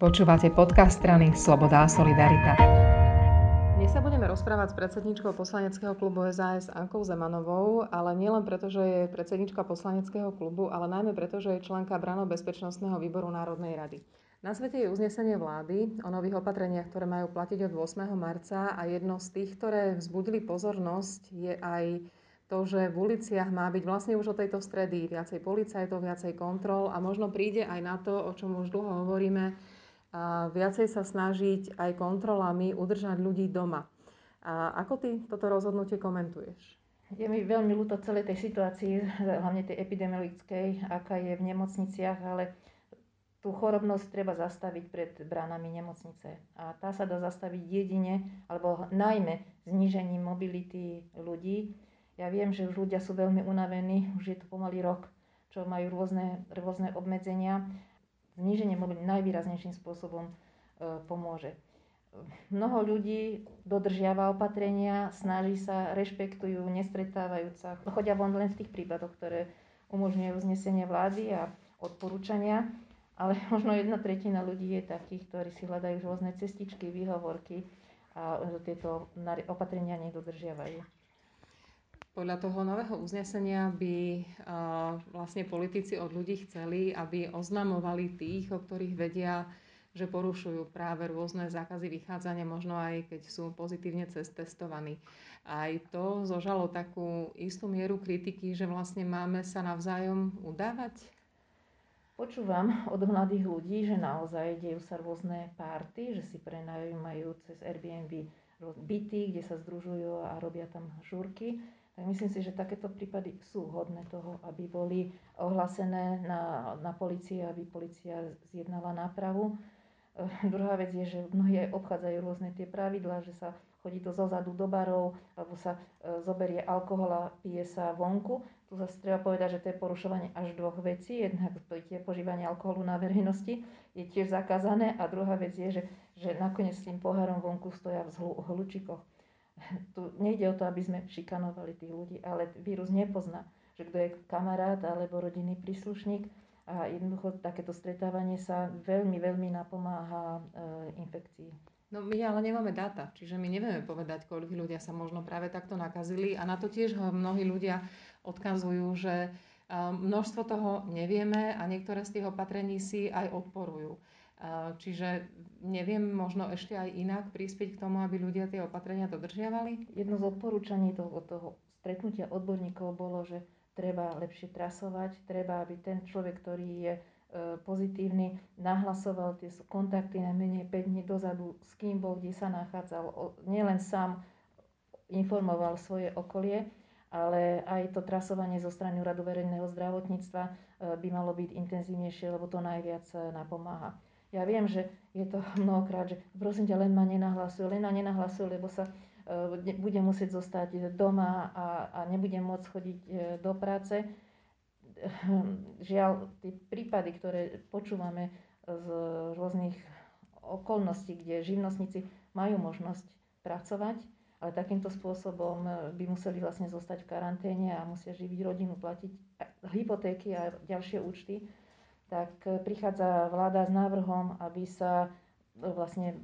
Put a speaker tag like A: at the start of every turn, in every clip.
A: Počúvate podcast strany Sloboda a Solidarita.
B: Dnes sa budeme rozprávať s predsedničkou poslaneckého klubu SAS Ankou Zemanovou, ale nielen preto, že je predsednička poslaneckého klubu, ale najmä preto, že je členka Brano bezpečnostného výboru Národnej rady. Na svete je uznesenie vlády o nových opatreniach, ktoré majú platiť od 8. marca a jedno z tých, ktoré vzbudili pozornosť, je aj to, že v uliciach má byť vlastne už od tejto stredy viacej policajtov, viacej kontrol a možno príde aj na to, o čom už dlho hovoríme, a viacej sa snažiť aj kontrolami udržať ľudí doma. A ako ty toto rozhodnutie komentuješ?
C: Je mi veľmi ľúto celej tej situácii, hlavne tej epidemiologickej, aká je v nemocniciach, ale tú chorobnosť treba zastaviť pred bránami nemocnice. A tá sa dá zastaviť jedine, alebo najmä znížením mobility ľudí. Ja viem, že už ľudia sú veľmi unavení, už je to pomaly rok, čo majú rôzne, rôzne obmedzenia zníženie mobility najvýraznejším spôsobom e, pomôže. Mnoho ľudí dodržiava opatrenia, snaží sa, rešpektujú, nestretávajú sa. Chodia von len v tých prípadoch, ktoré umožňujú uznesenie vlády a odporúčania, ale možno jedna tretina ľudí je takých, ktorí si hľadajú rôzne cestičky, výhovorky a tieto opatrenia nedodržiavajú.
B: Podľa toho nového uznesenia by vlastne politici od ľudí chceli, aby oznamovali tých, o ktorých vedia, že porušujú práve rôzne zákazy vychádzania, možno aj keď sú pozitívne testovaní. Aj to zožalo takú istú mieru kritiky, že vlastne máme sa navzájom udávať?
C: Počúvam od mladých ľudí, že naozaj dejú sa rôzne párty, že si prenajímajú cez Airbnb byty, kde sa združujú a robia tam žúrky myslím si, že takéto prípady sú hodné toho, aby boli ohlásené na, na policii, aby policia zjednala nápravu. E, druhá vec je, že mnohí aj obchádzajú rôzne tie pravidlá, že sa chodí to zozadu do barov, alebo sa e, zoberie alkohol a pije sa vonku. Tu zase treba povedať, že to je porušovanie až dvoch vecí. Jednak tie požívanie alkoholu na verejnosti je tiež zakázané a druhá vec je, že, že nakoniec s tým pohárom vonku stoja v hlučikoch tu nejde o to, aby sme šikanovali tých ľudí, ale vírus nepozná, že kto je kamarát alebo rodinný príslušník a jednoducho takéto stretávanie sa veľmi, veľmi napomáha e, infekcii.
B: No my ale nemáme dáta, čiže my nevieme povedať, koľko ľudia sa možno práve takto nakazili a na to tiež mnohí ľudia odkazujú, že e, množstvo toho nevieme a niektoré z tých opatrení si aj odporujú. Čiže neviem možno ešte aj inak prispieť k tomu, aby ľudia tie opatrenia dodržiavali?
C: Jedno z odporúčaní toho, toho stretnutia odborníkov bolo, že treba lepšie trasovať, treba, aby ten človek, ktorý je e, pozitívny, nahlasoval tie kontakty na menej 5 dní dozadu, s kým bol, kde sa nachádzal. Nielen sám informoval svoje okolie, ale aj to trasovanie zo strany Radu verejného zdravotníctva e, by malo byť intenzívnejšie, lebo to najviac napomáha. Ja viem, že je to mnohokrát, že prosím ťa, len ma nenahlasuj, len ma nenahlasuj, lebo sa uh, budem musieť zostať doma a, a nebudem môcť chodiť uh, do práce. Žiaľ, tie prípady, ktoré počúvame z rôznych okolností, kde živnostníci majú možnosť pracovať, ale takýmto spôsobom e, by museli vlastne zostať v karanténe a musia živiť rodinu, platiť hypotéky a ďalšie účty, tak e, prichádza vláda s návrhom, aby sa e, vlastne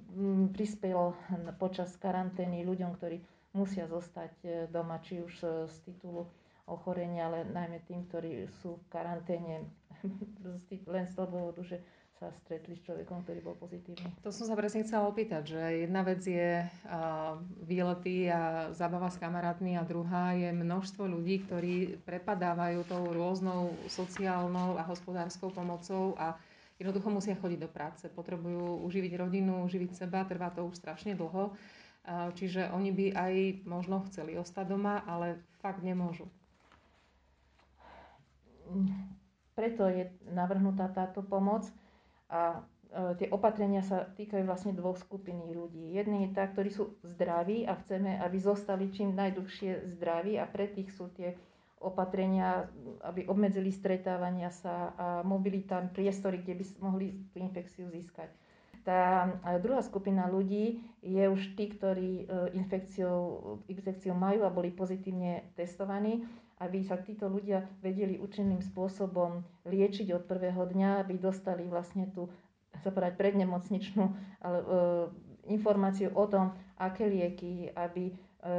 C: prispelo počas karantény ľuďom, ktorí musia zostať e, doma, či už z titulu ochorenia, ale najmä tým, ktorí sú v karanténe len z toho dôvodu, že sa stretli s človekom, ktorý bol pozitívny.
B: To som sa presne chcela opýtať, že jedna vec je uh, výlety a zábava s kamarátmi a druhá je množstvo ľudí, ktorí prepadávajú tou rôznou sociálnou a hospodárskou pomocou a jednoducho musia chodiť do práce. Potrebujú uživiť rodinu, uživiť seba, trvá to už strašne dlho. Uh, čiže oni by aj možno chceli ostať doma, ale fakt nemôžu.
C: Preto je navrhnutá táto pomoc a e, tie opatrenia sa týkajú vlastne dvoch skupín ľudí. Jedni je tá, ktorí sú zdraví a chceme, aby zostali čím najdlhšie zdraví a pre tých sú tie opatrenia, aby obmedzili stretávania sa a mobilita, priestory, kde by mohli tú infekciu získať. Tá druhá skupina ľudí je už tí, ktorí e, infekciu, infekciu majú a boli pozitívne testovaní aby sa títo ľudia vedeli účinným spôsobom liečiť od prvého dňa, aby dostali vlastne tú sa povedať, prednemocničnú ale, e, informáciu o tom, aké lieky, aby e,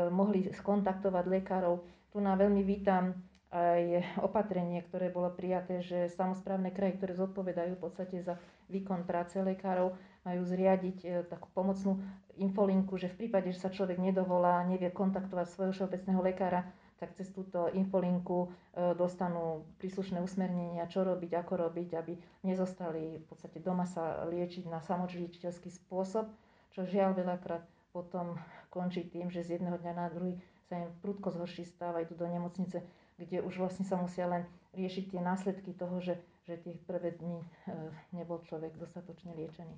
C: mohli skontaktovať lekárov. Tu na veľmi vítam aj opatrenie, ktoré bolo prijaté, že samozprávne kraje, ktoré zodpovedajú v podstate za výkon práce lekárov, majú zriadiť e, takú pomocnú infolinku, že v prípade, že sa človek nedovolá, nevie kontaktovať svojho všeobecného lekára, tak cez túto infolinku e, dostanú príslušné usmernenia, čo robiť, ako robiť, aby nezostali v podstate doma sa liečiť na samočiličiteľský spôsob, čo žiaľ veľakrát potom končí tým, že z jedného dňa na druhý sa im prudko zhorší stav a idú do nemocnice kde už vlastne sa musia len riešiť tie následky toho, že, že tie prvé dni e, nebol človek dostatočne liečený.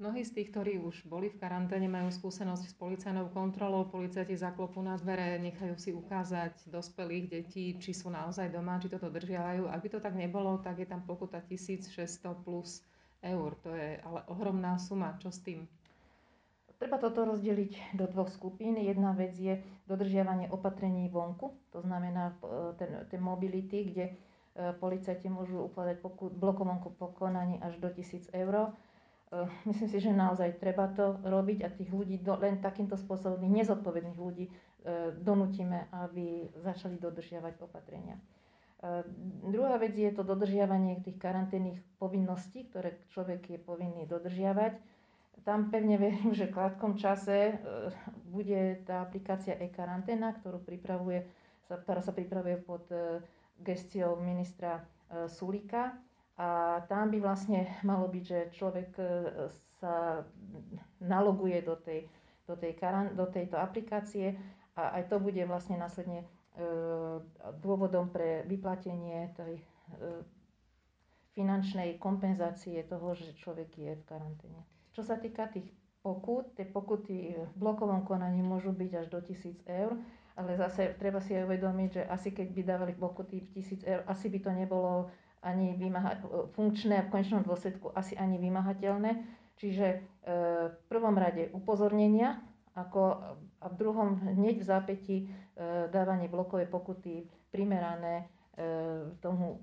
B: Mnohí z tých, ktorí už boli v karanténe, majú skúsenosť s policajnou kontrolou. Policajti zaklopú na dvere, nechajú si ukázať dospelých detí, či sú naozaj doma, či toto držiavajú. Ak by to tak nebolo, tak je tam pokuta 1600 plus eur. To je ale ohromná suma. Čo s tým?
C: Treba toto rozdeliť do dvoch skupín. Jedna vec je dodržiavanie opatrení vonku, to znamená e, ten, ten mobility, kde e, policajti môžu ukladať pokut, blokovom pokonaní až do 1000 eur. E, myslím si, že naozaj treba to robiť a tých ľudí, len takýmto spôsobom nezodpovedných ľudí donútime, aby začali dodržiavať opatrenia. Druhá vec je to dodržiavanie tých karanténnych povinností, ktoré človek je povinný dodržiavať tam pevne verím, že v krátkom čase bude tá aplikácia e-karanténa, ktorú pripravuje, ktorá sa pripravuje pod gestiou ministra Sulika. A tam by vlastne malo byť, že človek sa naloguje do, tej, do, tej do tejto aplikácie a aj to bude vlastne následne dôvodom pre vyplatenie tej finančnej kompenzácie toho, že človek je v karanténe. Čo sa týka tých pokut, tie pokuty v blokovom konaní môžu byť až do 1000 eur, ale zase treba si aj uvedomiť, že asi keď by dávali pokuty v 1000 eur, asi by to nebolo ani vymaha- funkčné a v konečnom dôsledku asi ani vymahateľné. Čiže e, v prvom rade upozornenia, ako a v druhom hneď v zápäti e, dávanie blokovej pokuty primerané e, tomu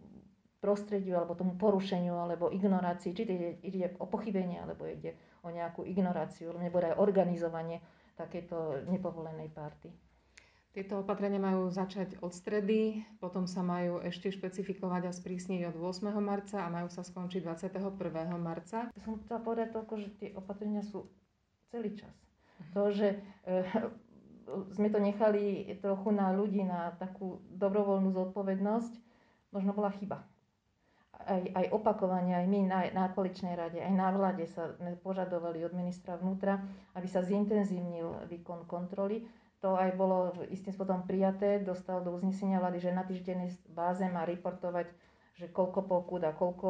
C: prostrediu alebo tomu porušeniu alebo ignorácii, či ide, ide o pochybenie alebo ide o nejakú ignoráciu nebo aj organizovanie takéto nepovolenej party.
B: Tieto opatrenia majú začať od stredy, potom sa majú ešte špecifikovať a sprísniť od 8. marca a majú sa skončiť 21. marca.
C: Som chcela povedať toľko, že tie opatrenia sú celý čas. Uh-huh. To, že e, sme to nechali trochu na ľudí, na takú dobrovoľnú zodpovednosť, možno bola chyba aj, aj opakovane, aj my na, na koaličnej rade, aj na vláde sa požadovali od ministra vnútra, aby sa zintenzívnil výkon kontroly. To aj bolo istým spôsobom prijaté, dostal do uznesenia vlády, že na týždennej báze má reportovať, že koľko pokut a koľko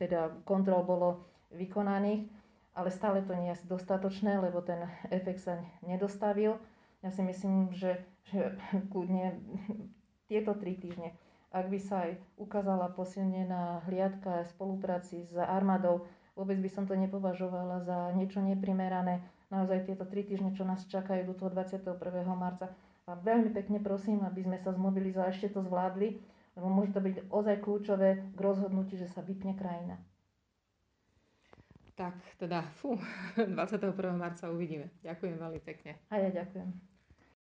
C: teda kontrol bolo vykonaných, ale stále to nie je dostatočné, lebo ten efekt sa nedostavil. Ja si myslím, že, že kľudne tieto tri týždne ak by sa aj ukázala posilnená hliadka a spolupráci s armádou, vôbec by som to nepovažovala za niečo neprimerané. Naozaj tieto tri týždne, čo nás čakajú do toho 21. marca, vám veľmi pekne prosím, aby sme sa zmobilizovali, ešte to zvládli, lebo môže to byť ozaj kľúčové k rozhodnutí, že sa vypne krajina.
B: Tak teda, fú, 21. marca uvidíme. Ďakujem veľmi pekne.
C: A ja ďakujem.